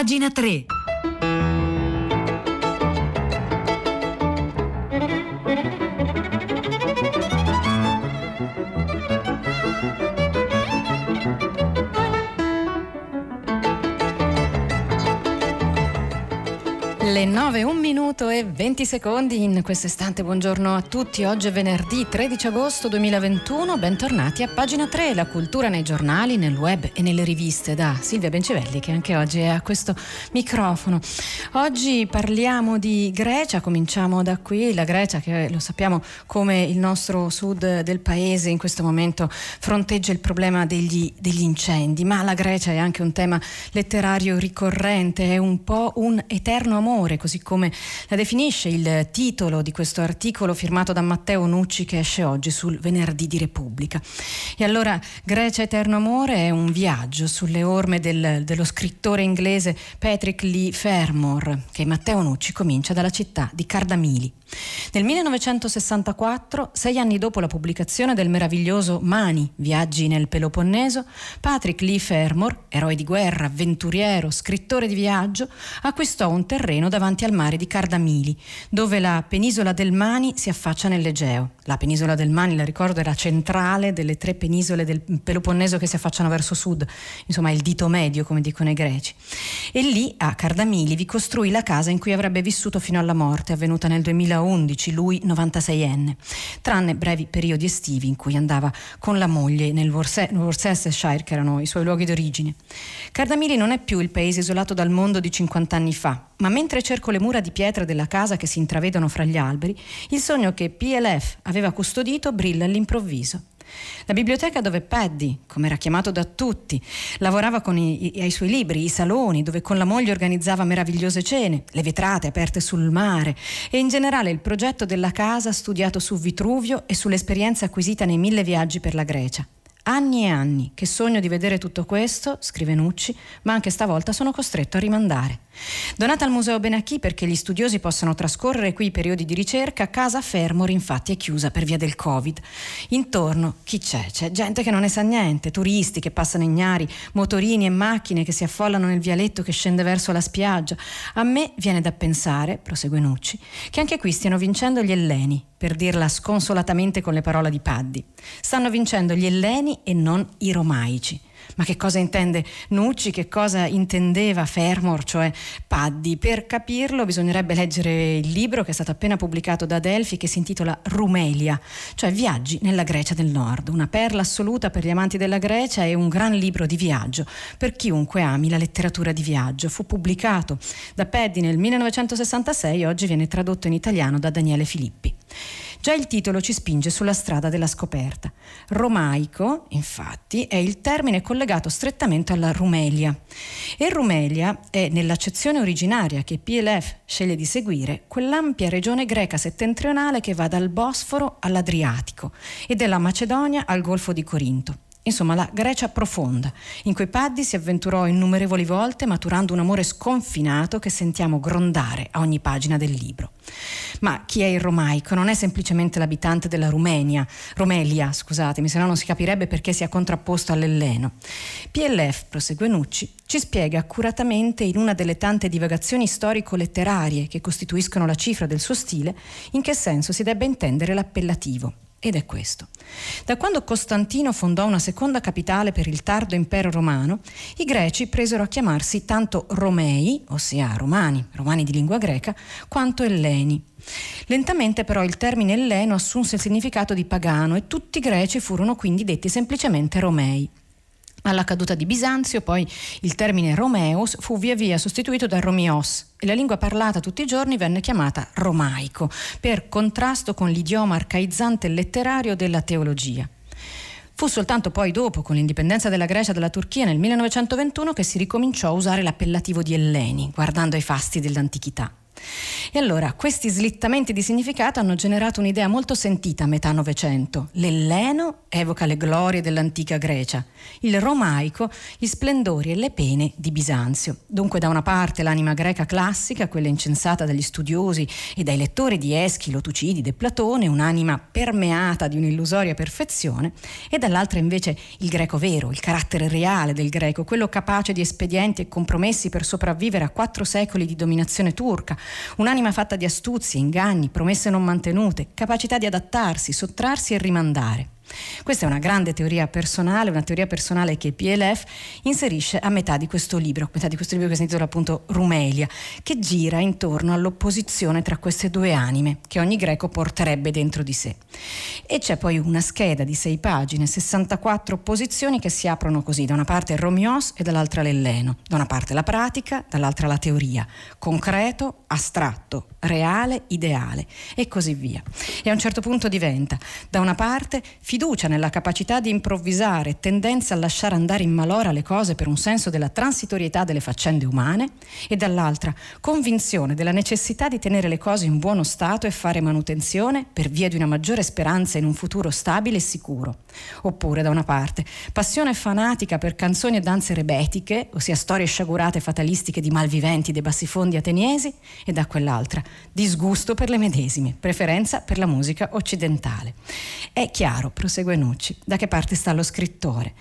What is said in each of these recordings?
Pagina 3. Le 9, 1 minuto e 20 secondi in questo istante. Buongiorno a tutti. Oggi è venerdì 13 agosto 2021. Bentornati a pagina 3, la cultura nei giornali, nel web e nelle riviste da Silvia Bencivelli che anche oggi è a questo microfono. Oggi parliamo di Grecia, cominciamo da qui. La Grecia che lo sappiamo come il nostro sud del paese in questo momento fronteggia il problema degli, degli incendi, ma la Grecia è anche un tema letterario ricorrente, è un po' un eterno amore amore, così come la definisce il titolo di questo articolo firmato da Matteo Nucci che esce oggi sul Venerdì di Repubblica. E allora Grecia Eterno Amore è un viaggio sulle orme del, dello scrittore inglese Patrick Lee Fermor, che Matteo Nucci comincia dalla città di Cardamili. Nel 1964, sei anni dopo la pubblicazione del meraviglioso Mani, Viaggi nel Peloponneso, Patrick Lee Fermor, eroe di guerra, avventuriero, scrittore di viaggio, acquistò un terreno davanti al mare di Cardamili, dove la penisola del Mani si affaccia nell'Egeo. La penisola del Mani, la ricordo, la centrale delle tre penisole del Peloponneso che si affacciano verso sud, insomma il dito medio, come dicono i greci. E lì, a Cardamili, vi costruì la casa in cui avrebbe vissuto fino alla morte, avvenuta nel 2000 2011, lui 96enne, tranne brevi periodi estivi in cui andava con la moglie nel Worcestershire, che erano i suoi luoghi d'origine. Cardamili non è più il paese isolato dal mondo di 50 anni fa, ma mentre cerco le mura di pietra della casa che si intravedono fra gli alberi, il sogno che PLF aveva custodito brilla all'improvviso. La biblioteca dove Paddy, come era chiamato da tutti, lavorava con i, i, ai suoi libri, i saloni dove con la moglie organizzava meravigliose cene, le vetrate aperte sul mare e in generale il progetto della casa studiato su Vitruvio e sull'esperienza acquisita nei mille viaggi per la Grecia. Anni e anni che sogno di vedere tutto questo, scrive Nucci, ma anche stavolta sono costretto a rimandare. Donata al Museo Benacchi perché gli studiosi possano trascorrere qui i periodi di ricerca, Casa Fermor infatti è chiusa per via del Covid. Intorno chi c'è? C'è gente che non ne sa niente, turisti che passano ignari, motorini e macchine che si affollano nel vialetto che scende verso la spiaggia. A me viene da pensare, prosegue Nucci, che anche qui stiano vincendo gli elleni, per dirla sconsolatamente con le parole di Paddi. Stanno vincendo gli elleni e non i romaici. Ma che cosa intende Nucci? Che cosa intendeva Fermor, cioè Paddi? Per capirlo bisognerebbe leggere il libro che è stato appena pubblicato da Delphi che si intitola Rumelia, cioè Viaggi nella Grecia del Nord, una perla assoluta per gli amanti della Grecia e un gran libro di viaggio per chiunque ami la letteratura di viaggio. Fu pubblicato da Paddy nel 1966 e oggi viene tradotto in italiano da Daniele Filippi. Già il titolo ci spinge sulla strada della scoperta. Romaico, infatti, è il termine collegato strettamente alla Rumelia. E Rumelia è, nell'accezione originaria che PLF sceglie di seguire, quell'ampia regione greca settentrionale che va dal Bosforo all'Adriatico e dalla Macedonia al Golfo di Corinto. Insomma, la Grecia profonda, in cui Paddi si avventurò innumerevoli volte, maturando un amore sconfinato che sentiamo grondare a ogni pagina del libro. Ma chi è il romaico? Non è semplicemente l'abitante della Rumenia, Romelia, scusatemi, se no non si capirebbe perché sia contrapposto all'elleno. PLF, prosegue Nucci, ci spiega accuratamente in una delle tante divagazioni storico-letterarie che costituiscono la cifra del suo stile, in che senso si debba intendere l'appellativo. Ed è questo. Da quando Costantino fondò una seconda capitale per il tardo impero romano, i greci presero a chiamarsi tanto Romei, ossia romani, romani di lingua greca, quanto elleni. Lentamente però il termine elleno assunse il significato di pagano e tutti i greci furono quindi detti semplicemente Romei. Alla caduta di Bisanzio poi il termine Romeus fu via via sostituito da Romios e la lingua parlata tutti i giorni venne chiamata romaico per contrasto con l'idioma arcaizzante letterario della teologia. Fu soltanto poi dopo, con l'indipendenza della Grecia dalla Turchia nel 1921, che si ricominciò a usare l'appellativo di Elleni, guardando ai fasti dell'antichità. E allora questi slittamenti di significato hanno generato un'idea molto sentita a metà Novecento. L'elleno evoca le glorie dell'antica Grecia, il romaico gli splendori e le pene di Bisanzio. Dunque da una parte l'anima greca classica, quella incensata dagli studiosi e dai lettori di Eschilo, Tucidide e Platone, un'anima permeata di un'illusoria perfezione, e dall'altra invece il greco vero, il carattere reale del greco, quello capace di espedienti e compromessi per sopravvivere a quattro secoli di dominazione turca, un'anima fatta di astuzie, inganni, promesse non mantenute, capacità di adattarsi, sottrarsi e rimandare. Questa è una grande teoria personale, una teoria personale che PLF inserisce a metà di questo libro, a metà di questo libro che si intitola appunto Rumelia, che gira intorno all'opposizione tra queste due anime che ogni greco porterebbe dentro di sé. E c'è poi una scheda di sei pagine, 64 opposizioni che si aprono così, da una parte Romios e dall'altra l'Elleno, da una parte la pratica, dall'altra la teoria, concreto, astratto, reale, ideale e così via. E a un certo punto diventa da una parte fiducia nella capacità di improvvisare, tendenza a lasciare andare in malora le cose per un senso della transitorietà delle faccende umane e dall'altra convinzione della necessità di tenere le cose in buono stato e fare manutenzione per via di una maggiore speranza in un futuro stabile e sicuro. Oppure da una parte passione fanatica per canzoni e danze rebetiche, ossia storie sciagurate e fatalistiche di malviventi dei bassifondi ateniesi e da quell'altra disgusto per le medesime, preferenza per la musica occidentale. È chiaro, prosegue Nucci, da che parte sta lo scrittore.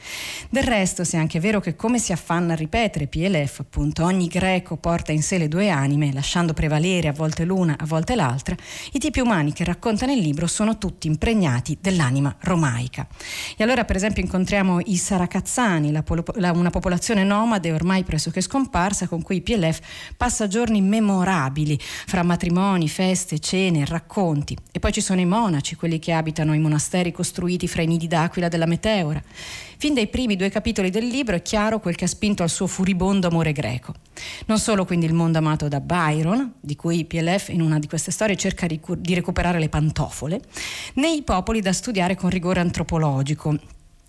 Del resto, se è anche vero che come si affanna a ripetere PLF, appunto, ogni greco porta in sé le due anime, lasciando prevalere a volte l'una, a volte l'altra, i tipi umani che racconta nel libro sono tutti impregnati dell'anima romaica. E allora, per esempio, incontriamo i Saracazzani, la, la, una popolazione nomade ormai pressoché scomparsa, con cui PLF passa giorni memorabili fra matrimoni, feste, cene, racconti. E poi ci sono i monaci, quelli che abitano i monasteri costruiti fra i nidi d'aquila della meteora. Fin dai primi due capitoli del libro è chiaro quel che ha spinto al suo furibondo amore greco. Non solo quindi il mondo amato da Byron, di cui PLF in una di queste storie cerca di recuperare le pantofole, né i popoli da studiare con rigore antropologico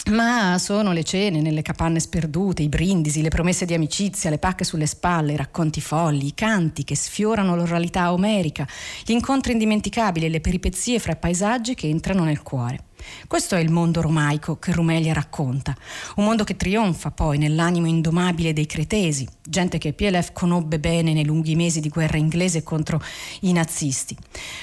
ma sono le cene nelle capanne sperdute, i brindisi, le promesse di amicizia, le pacche sulle spalle, i racconti folli, i canti che sfiorano l'oralità omerica, gli incontri indimenticabili e le peripezie fra paesaggi che entrano nel cuore. Questo è il mondo romaico che Rumelia racconta, un mondo che trionfa poi nell'animo indomabile dei cretesi, gente che PLF conobbe bene nei lunghi mesi di guerra inglese contro i nazisti.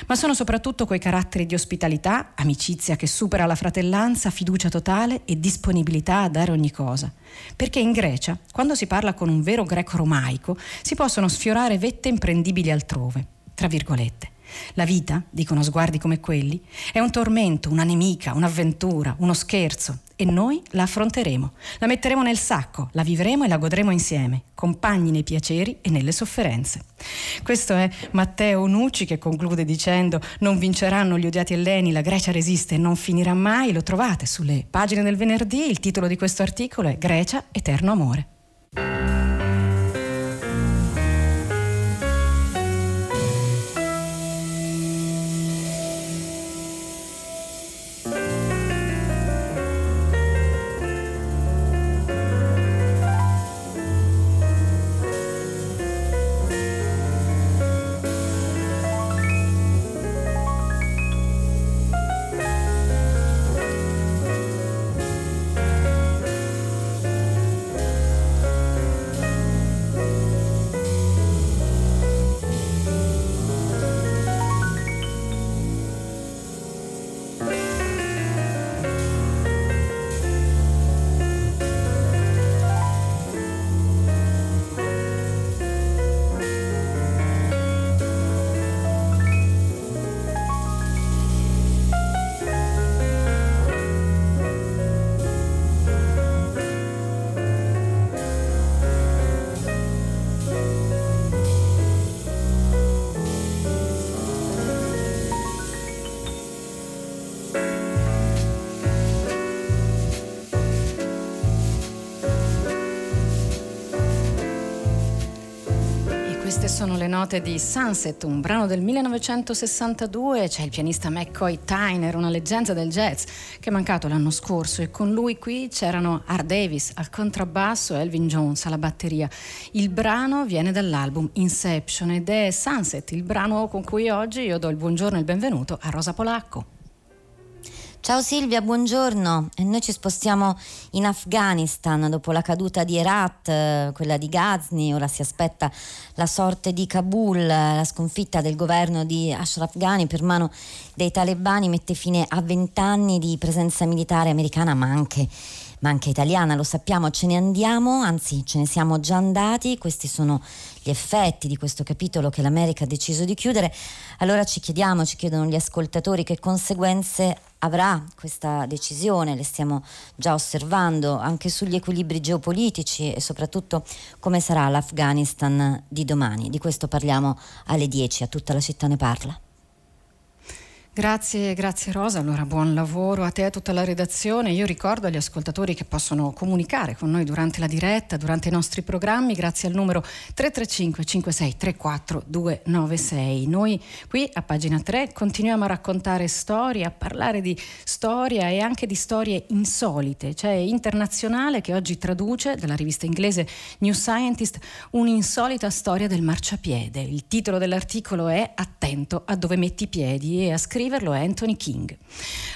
Ma sono soprattutto quei caratteri di ospitalità, amicizia che supera la fratellanza, fiducia totale e disponibilità a dare ogni cosa. Perché in Grecia, quando si parla con un vero greco romaico, si possono sfiorare vette imprendibili altrove, tra virgolette. La vita, dicono sguardi come quelli, è un tormento, una nemica, un'avventura, uno scherzo e noi la affronteremo, la metteremo nel sacco, la vivremo e la godremo insieme, compagni nei piaceri e nelle sofferenze. Questo è Matteo Nucci che conclude dicendo non vinceranno gli odiati elleni, la Grecia resiste e non finirà mai, lo trovate sulle pagine del venerdì, il titolo di questo articolo è Grecia, eterno amore. Sono le note di Sunset, un brano del 1962. C'è il pianista McCoy Tyner, una leggenda del jazz che è mancato l'anno scorso e con lui qui c'erano Art Davis al contrabbasso e Elvin Jones alla batteria. Il brano viene dall'album Inception ed è Sunset, il brano con cui oggi io do il buongiorno e il benvenuto a Rosa Polacco. Ciao Silvia, buongiorno. E noi ci spostiamo in Afghanistan dopo la caduta di Herat, eh, quella di Ghazni, ora si aspetta la sorte di Kabul, la sconfitta del governo di Ashraf Ghani per mano dei talebani. Mette fine a vent'anni di presenza militare americana ma anche ma anche italiana, lo sappiamo, ce ne andiamo, anzi ce ne siamo già andati, questi sono gli effetti di questo capitolo che l'America ha deciso di chiudere, allora ci chiediamo, ci chiedono gli ascoltatori che conseguenze avrà questa decisione, le stiamo già osservando anche sugli equilibri geopolitici e soprattutto come sarà l'Afghanistan di domani. Di questo parliamo alle 10, a tutta la città ne parla. Grazie, grazie Rosa. Allora buon lavoro a te e a tutta la redazione. Io ricordo agli ascoltatori che possono comunicare con noi durante la diretta, durante i nostri programmi, grazie al numero 335 5634 296. Noi qui a pagina 3 continuiamo a raccontare storie, a parlare di storia e anche di storie insolite. C'è Internazionale che oggi traduce dalla rivista inglese New Scientist un'insolita storia del marciapiede. Il titolo dell'articolo è Attento a dove metti i piedi e a scrivere scriverlo è Anthony King.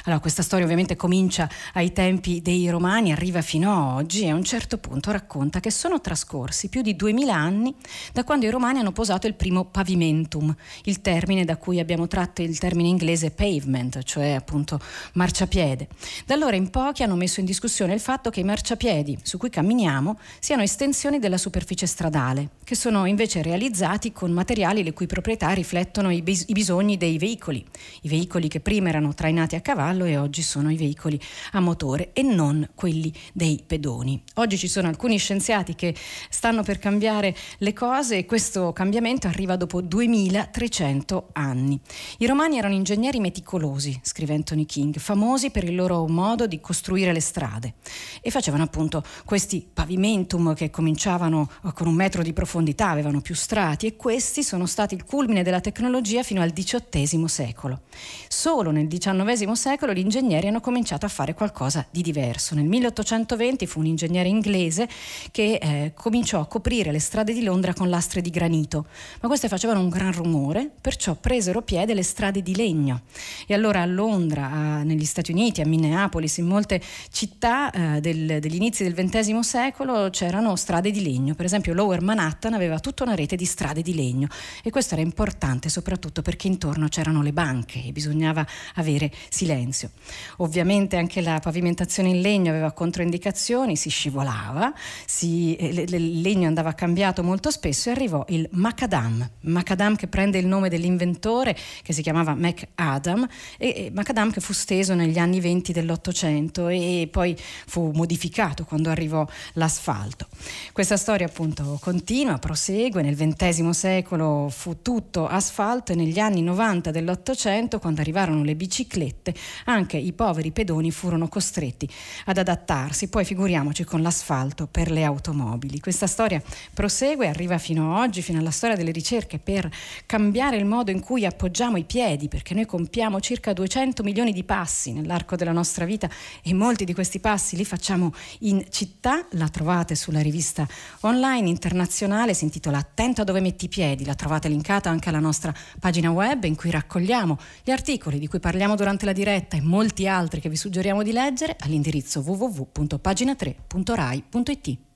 Allora, questa storia ovviamente comincia ai tempi dei Romani, arriva fino a oggi e a un certo punto racconta che sono trascorsi più di duemila anni da quando i Romani hanno posato il primo pavimentum, il termine da cui abbiamo tratto il termine inglese pavement, cioè appunto marciapiede. Da allora in pochi hanno messo in discussione il fatto che i marciapiedi su cui camminiamo siano estensioni della superficie stradale, che sono invece realizzati con materiali le cui proprietà riflettono i, bis- i bisogni dei veicoli, i veicoli veicoli che prima erano trainati a cavallo e oggi sono i veicoli a motore e non quelli dei pedoni. Oggi ci sono alcuni scienziati che stanno per cambiare le cose e questo cambiamento arriva dopo 2300 anni. I romani erano ingegneri meticolosi, scrive Anthony King, famosi per il loro modo di costruire le strade e facevano appunto questi pavimentum che cominciavano con un metro di profondità, avevano più strati e questi sono stati il culmine della tecnologia fino al XVIII secolo. Solo nel XIX secolo gli ingegneri hanno cominciato a fare qualcosa di diverso. Nel 1820 fu un ingegnere inglese che eh, cominciò a coprire le strade di Londra con lastre di granito, ma queste facevano un gran rumore, perciò presero piede le strade di legno. E allora a Londra, a, negli Stati Uniti, a Minneapolis, in molte città eh, del, degli inizi del XX secolo c'erano strade di legno. Per esempio Lower Manhattan aveva tutta una rete di strade di legno e questo era importante soprattutto perché intorno c'erano le banche bisognava avere silenzio. Ovviamente anche la pavimentazione in legno aveva controindicazioni, si scivolava, si, eh, il legno andava cambiato molto spesso e arrivò il macadam, macadam che prende il nome dell'inventore che si chiamava MacAdam e, e macadam che fu steso negli anni 20 dell'Ottocento e poi fu modificato quando arrivò l'asfalto. Questa storia appunto continua, prosegue, nel XX secolo fu tutto asfalto e negli anni 90 dell'Ottocento quando arrivarono le biciclette, anche i poveri pedoni furono costretti ad adattarsi. Poi figuriamoci con l'asfalto per le automobili. Questa storia prosegue, arriva fino a oggi, fino alla storia delle ricerche per cambiare il modo in cui appoggiamo i piedi, perché noi compiamo circa 200 milioni di passi nell'arco della nostra vita e molti di questi passi li facciamo in città. La trovate sulla rivista online internazionale, si intitola Attento a dove metti i piedi. La trovate linkata anche alla nostra pagina web in cui raccogliamo gli articoli di cui parliamo durante la diretta e molti altri che vi suggeriamo di leggere all'indirizzo www.pagina3.rai.it.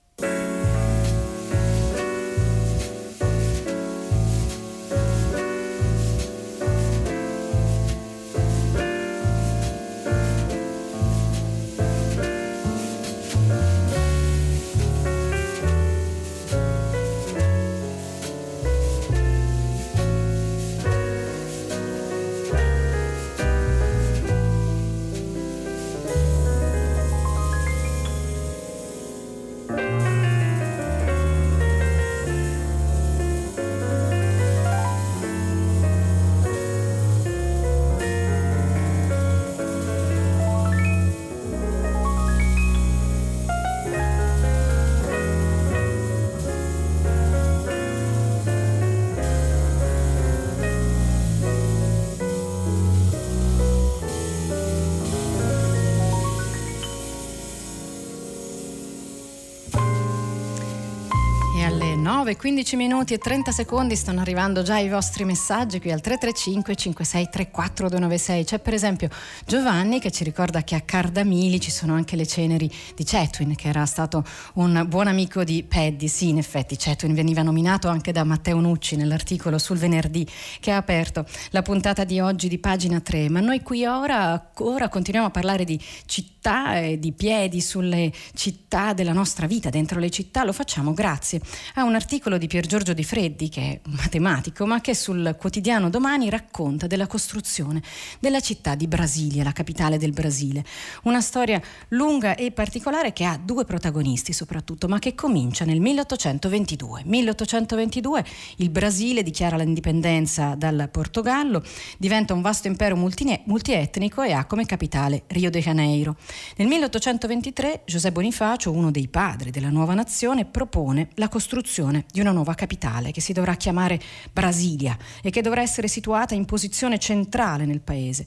9, 15 minuti e 30 secondi stanno arrivando già i vostri messaggi qui al 335 5634 296. C'è per esempio Giovanni che ci ricorda che a Cardamili ci sono anche le ceneri di Cetwin, che era stato un buon amico di Paddy. Sì, in effetti Cetwin veniva nominato anche da Matteo Nucci nell'articolo sul venerdì che ha aperto la puntata di oggi di pagina 3. Ma noi qui ora, ora continuiamo a parlare di città e di piedi sulle città della nostra vita, dentro le città. Lo facciamo grazie a un articolo di Pier Giorgio Di Freddi, che è un matematico, ma che sul quotidiano Domani racconta della costruzione della città di Brasilia, la capitale del Brasile. Una storia lunga e particolare che ha due protagonisti soprattutto, ma che comincia nel 1822. 1822 il Brasile dichiara l'indipendenza dal Portogallo, diventa un vasto impero multietnico e ha come capitale Rio de Janeiro. Nel 1823 José Bonifacio, uno dei padri della nuova nazione, propone la costruzione di una nuova capitale che si dovrà chiamare Brasilia e che dovrà essere situata in posizione centrale nel paese.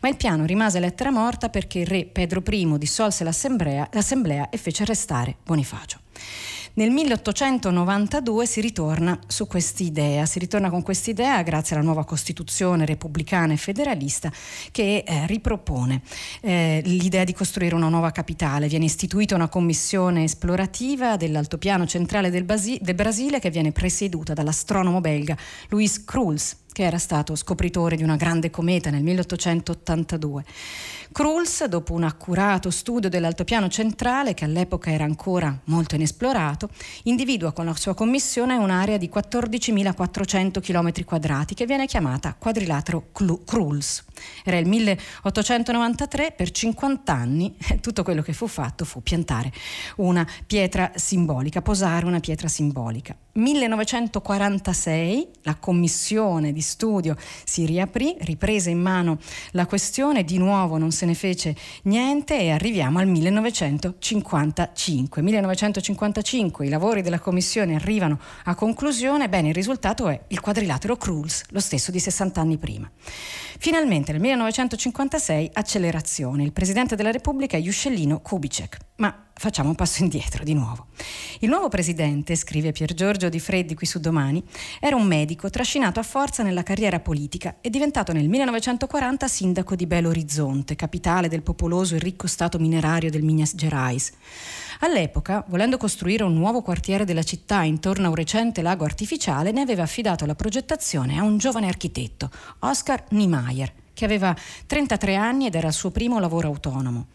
Ma il piano rimase lettera morta perché il re Pedro I dissolse l'assemblea, l'assemblea e fece arrestare Bonifacio. Nel 1892 si ritorna su quest'idea, si ritorna con quest'idea grazie alla nuova Costituzione repubblicana e federalista che eh, ripropone eh, l'idea di costruire una nuova capitale. Viene istituita una commissione esplorativa dell'altopiano centrale del, Basi- del Brasile che viene presieduta dall'astronomo belga Louis Kruls che era stato scopritore di una grande cometa nel 1882. Kruls, dopo un accurato studio dell'altopiano centrale, che all'epoca era ancora molto inesplorato, individua con la sua commissione un'area di 14.400 km quadrati che viene chiamata quadrilatero Kruls. Era il 1893, per 50 anni tutto quello che fu fatto fu piantare una pietra simbolica, posare una pietra simbolica. 1946 la commissione di studio si riaprì, riprese in mano la questione, di nuovo non se ne fece niente e arriviamo al 1955. 1955 i lavori della commissione arrivano a conclusione, bene il risultato è il quadrilatero Kruls, lo stesso di 60 anni prima. Finalmente nel 1956 accelerazione, il Presidente della Repubblica è Juscelino Kubitschek, ma facciamo un passo indietro di nuovo. Il nuovo presidente, scrive Pier Giorgio Di Freddi qui su Domani, era un medico trascinato a forza nella carriera politica e diventato nel 1940 sindaco di Belo Horizonte, capitale del popoloso e ricco stato minerario del Minas Gerais. All'epoca, volendo costruire un nuovo quartiere della città intorno a un recente lago artificiale, ne aveva affidato la progettazione a un giovane architetto, Oscar Niemeyer, che aveva 33 anni ed era il suo primo lavoro autonomo.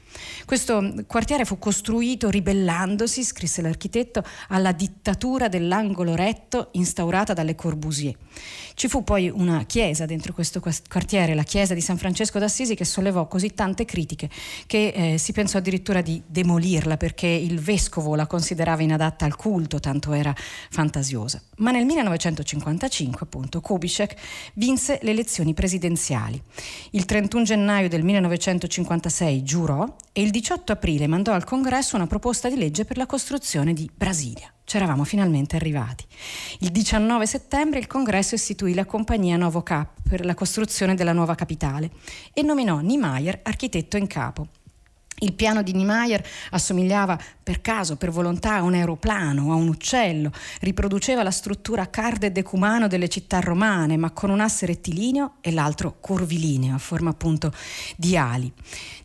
Questo quartiere fu costruito ribellandosi, scrisse l'architetto, alla dittatura dell'angolo retto instaurata dalle Corbusier. Ci fu poi una chiesa dentro questo quartiere, la chiesa di San Francesco d'Assisi, che sollevò così tante critiche che eh, si pensò addirittura di demolirla perché il vescovo la considerava inadatta al culto, tanto era fantasiosa. Ma nel 1955, appunto, Kubitschek vinse le elezioni presidenziali. Il 31 gennaio del 1956 giurò e il 18 aprile mandò al congresso una proposta di legge per la costruzione di Brasilia. C'eravamo finalmente arrivati. Il 19 settembre il congresso istituì la compagnia Novo Cap per la costruzione della nuova capitale e nominò Niemeyer architetto in capo. Il piano di Niemeyer assomigliava per caso, per volontà, a un aeroplano, a un uccello, riproduceva la struttura carde decumano delle città romane, ma con un asse rettilineo e l'altro curvilineo, a forma appunto di ali.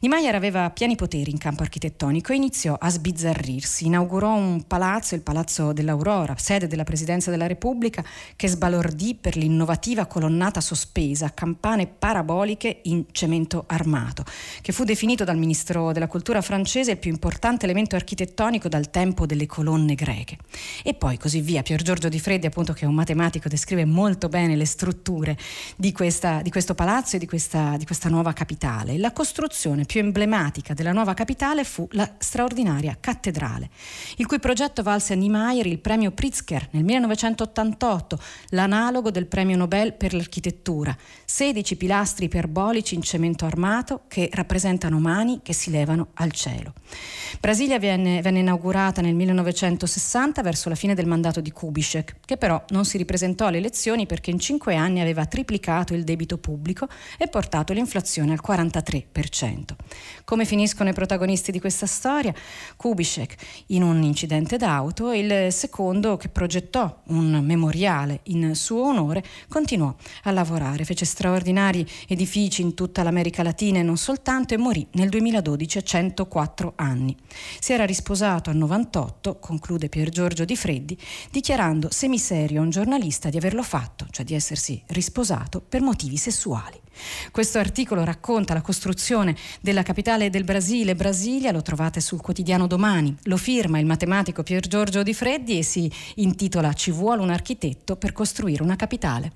Niemeyer aveva pieni poteri in campo architettonico e iniziò a sbizzarrirsi. Inaugurò un palazzo, il Palazzo dell'Aurora, sede della Presidenza della Repubblica, che sbalordì per l'innovativa colonnata sospesa campane paraboliche in cemento armato, che fu definito dal Ministro della Cultura francese il più importante elemento architettonico dal tempo delle colonne greche. E poi così via. Pier Giorgio Di Freddi, appunto, che è un matematico, descrive molto bene le strutture di, questa, di questo palazzo e di questa, di questa nuova capitale. La costruzione più emblematica della nuova capitale fu la straordinaria cattedrale, il cui progetto valse a Niemeyer il premio Pritzker nel 1988, l'analogo del premio Nobel per l'architettura, 16 pilastri iperbolici in cemento armato che rappresentano mani che si levano elevano al cielo. Brasilia venne, venne inaugurata nel 1960 verso la fine del mandato di Kubitschek, che però non si ripresentò alle elezioni perché in cinque anni aveva triplicato il debito pubblico e portato l'inflazione al 43%. Come finiscono i protagonisti di questa storia? Kubitschek in un incidente d'auto e il secondo che progettò un memoriale in suo onore continuò a lavorare, fece straordinari edifici in tutta l'America Latina e non soltanto e morì nel 2012 a 104 anni. Si era risposato a 98, conclude Pier Giorgio Di Freddi, dichiarando semiserio a un giornalista di averlo fatto, cioè di essersi risposato per motivi sessuali. Questo articolo racconta la costruzione della capitale del Brasile, Brasilia, lo trovate sul quotidiano domani. Lo firma il matematico Pier Giorgio Di Freddi e si intitola Ci vuole un architetto per costruire una capitale.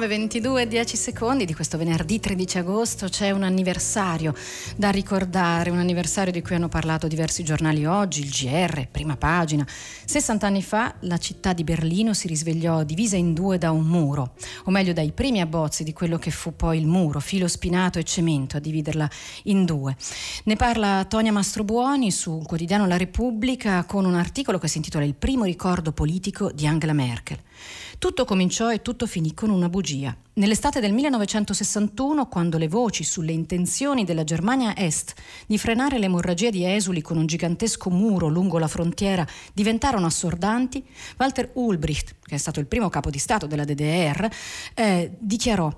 9.22 10 secondi di questo venerdì 13 agosto c'è un anniversario da ricordare, un anniversario di cui hanno parlato diversi giornali oggi, il GR, prima pagina. 60 anni fa la città di Berlino si risvegliò divisa in due da un muro, o meglio dai primi abbozzi di quello che fu poi il muro, filo spinato e cemento a dividerla in due. Ne parla Tonia Mastrobuoni sul quotidiano La Repubblica con un articolo che si intitola Il primo ricordo politico di Angela Merkel. Tutto cominciò e tutto finì con una bugia. Nell'estate del 1961, quando le voci sulle intenzioni della Germania Est di frenare l'emorragia di esuli con un gigantesco muro lungo la frontiera diventarono assordanti, Walter Ulbricht, che è stato il primo capo di Stato della DDR, eh, dichiarò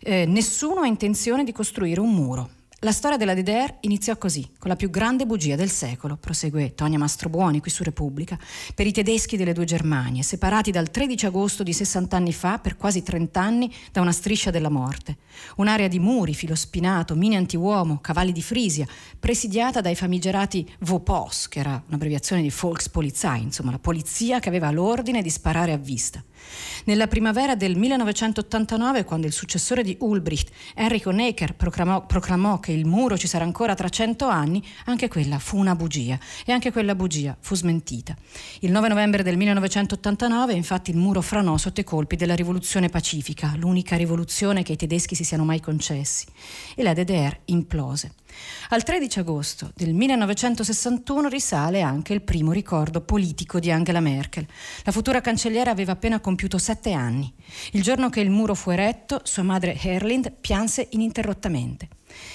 eh, nessuno ha intenzione di costruire un muro. La storia della DDR iniziò così, con la più grande bugia del secolo, prosegue Tonia Mastrobuoni qui su Repubblica, per i tedeschi delle due Germanie, separati dal 13 agosto di 60 anni fa per quasi 30 anni da una striscia della morte. Un'area di muri, filo spinato, mine antiuomo, cavalli di Frisia, presidiata dai famigerati Vopos, che era un'abbreviazione di Volkspolizei, insomma la polizia che aveva l'ordine di sparare a vista. Nella primavera del 1989, quando il successore di Ulbricht, Enrico Necker, proclamò, proclamò che il muro ci sarà ancora tra cento anni, anche quella fu una bugia e anche quella bugia fu smentita. Il 9 novembre del 1989, infatti, il muro franò sotto i colpi della rivoluzione pacifica, l'unica rivoluzione che i tedeschi si siano mai concessi, e la DDR implose. Al 13 agosto del 1961 risale anche il primo ricordo politico di Angela Merkel. La futura cancelliera aveva appena compiuto sette anni. Il giorno che il muro fu eretto, sua madre Herlind pianse ininterrottamente.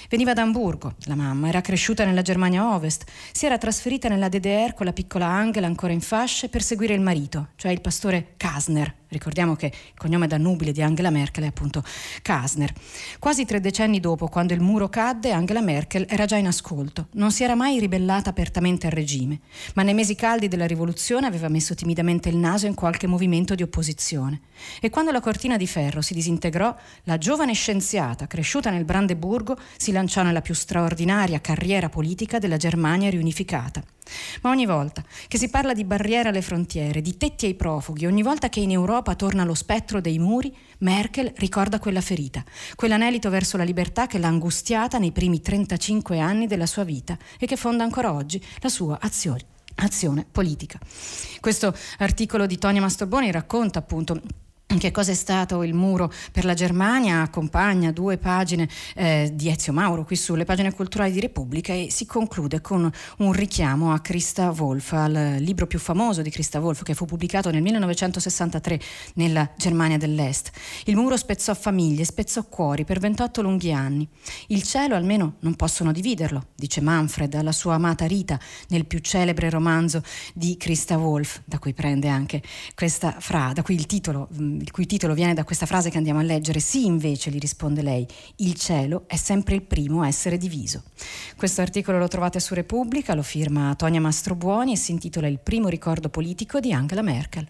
Veniva da Amburgo, la mamma, era cresciuta nella Germania Ovest, si era trasferita nella DDR con la piccola Angela ancora in fasce per seguire il marito, cioè il pastore Kasner. Ricordiamo che il cognome da nubile di Angela Merkel è appunto Kasner. Quasi tre decenni dopo, quando il muro cadde, Angela Merkel era già in ascolto. Non si era mai ribellata apertamente al regime, ma nei mesi caldi della rivoluzione aveva messo timidamente il naso in qualche movimento di opposizione. E quando la cortina di ferro si disintegrò, la giovane scienziata, cresciuta nel Brandeburgo, si lanciò nella più straordinaria carriera politica della Germania riunificata. Ma ogni volta che si parla di barriere alle frontiere, di tetti ai profughi, ogni volta che in Europa torna lo spettro dei muri, Merkel ricorda quella ferita, quell'anelito verso la libertà che l'ha angustiata nei primi 35 anni della sua vita e che fonda ancora oggi la sua azione, azione politica. Questo articolo di Tonia Mastorboni racconta appunto che cosa è stato il muro per la Germania, accompagna due pagine eh, di Ezio Mauro qui sulle pagine culturali di Repubblica e si conclude con un richiamo a Christa Wolf, al libro più famoso di Christa Wolf che fu pubblicato nel 1963 nella Germania dell'Est. Il muro spezzò famiglie, spezzò cuori per 28 lunghi anni. Il cielo almeno non possono dividerlo, dice Manfred alla sua amata Rita nel più celebre romanzo di Christa Wolf, da cui prende anche questa frase, da cui il titolo mm, il cui titolo viene da questa frase che andiamo a leggere, sì invece, gli risponde lei, il cielo è sempre il primo a essere diviso. Questo articolo lo trovate su Repubblica, lo firma Tonia Mastrobuoni e si intitola Il primo ricordo politico di Angela Merkel.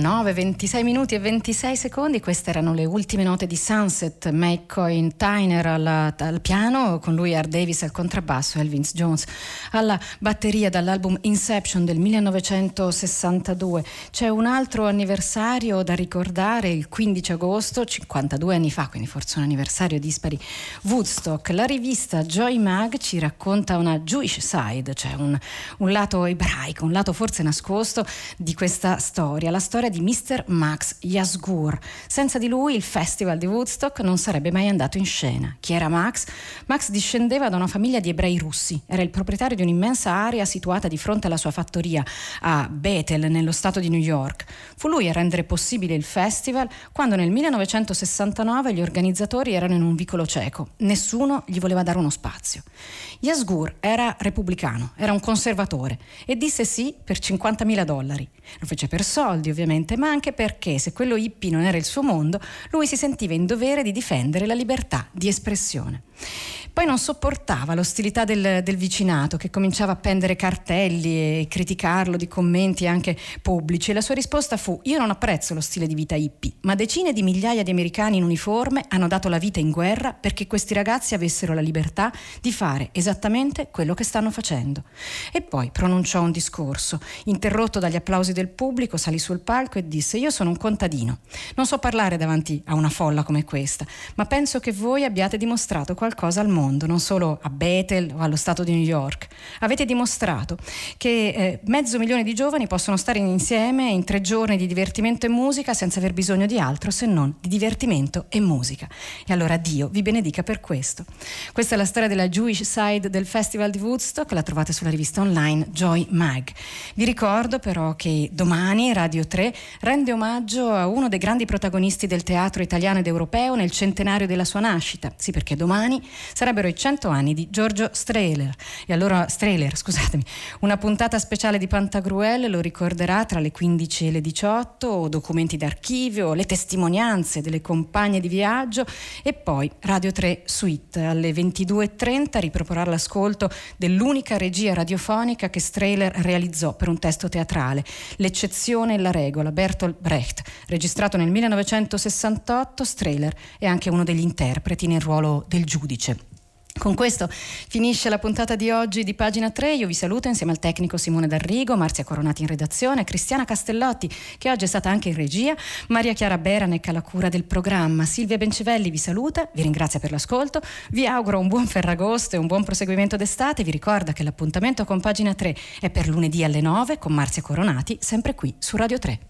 Alle 9, 26 minuti e 26 secondi. Queste erano le ultime note di Sunset, McCoy Tyner alla, al piano, con lui Art Davis al contrabbasso e Vince Jones alla batteria dall'album Inception del 1962. C'è un altro anniversario da ricordare, il 15 agosto, 52 anni fa, quindi forse un anniversario dispari, Woodstock. La rivista Joy Mag ci racconta una Jewish side, cioè un, un lato ebraico, un lato forse nascosto di questa storia, la storia di Mr. Max Yasgur. Senza di lui il festival di Woodstock non sarebbe mai andato in scena. Chi era Max? Max discendeva da una famiglia di ebrei russi, era il proprietario di un'immensa area situata di fronte alla sua fattoria a Bethel, nello stato di New York. Fu lui a rendere possibile il festival quando nel 1969 gli organizzatori erano in un vicolo cieco. Nessuno gli voleva dare uno spazio. Yasgur era repubblicano, era un conservatore e disse sì per 50.000 dollari. Lo fece per soldi ovviamente, ma anche perché se quello hippie non era il suo mondo, lui si sentiva in dovere di difendere la libertà di espressione. Poi non sopportava l'ostilità del, del, vicinato che cominciava a appendere cartelli e criticarlo di commenti anche pubblici. E la sua risposta fu io non apprezzo lo stile di vita hippie, ma decine di migliaia di americani in uniforme hanno dato la vita in guerra perché questi ragazzi avessero la libertà di fare esattamente quello che stanno facendo. E poi pronunciò un discorso, interrotto dagli applausi del pubblico, salì sul palco e disse io sono un contadino, non so parlare davanti a una folla come questa, ma penso che voi abbiate dimostrato qualcosa al mondo mondo, non solo a Bethel o allo Stato di New York. Avete dimostrato che eh, mezzo milione di giovani possono stare insieme in tre giorni di divertimento e musica senza aver bisogno di altro se non di divertimento e musica. E allora Dio vi benedica per questo. Questa è la storia della Jewish Side del Festival di Woodstock, la trovate sulla rivista online Joy Mag. Vi ricordo però che domani Radio 3 rende omaggio a uno dei grandi protagonisti del teatro italiano ed europeo nel centenario della sua nascita. Sì, perché domani sarà sarebbero i 100 anni di Giorgio Strehler. E allora Strehler, scusatemi, una puntata speciale di Pantagruel lo ricorderà tra le 15 e le 18, documenti d'archivio, le testimonianze delle compagne di viaggio e poi Radio 3 Suite alle 22.30 riproporrà l'ascolto dell'unica regia radiofonica che Strehler realizzò per un testo teatrale, L'eccezione e la regola, Bertolt Brecht, registrato nel 1968, Strehler è anche uno degli interpreti nel ruolo del giudice. Con questo finisce la puntata di oggi di pagina 3. Io vi saluto insieme al tecnico Simone D'Arrigo, Marzia Coronati in redazione, Cristiana Castellotti, che oggi è stata anche in regia, Maria Chiara Beranec alla cura del programma. Silvia Bencivelli vi saluta, vi ringrazia per l'ascolto, vi auguro un buon Ferragosto e un buon proseguimento d'estate. Vi ricorda che l'appuntamento con pagina 3 è per lunedì alle 9 con Marzia Coronati, sempre qui su Radio 3.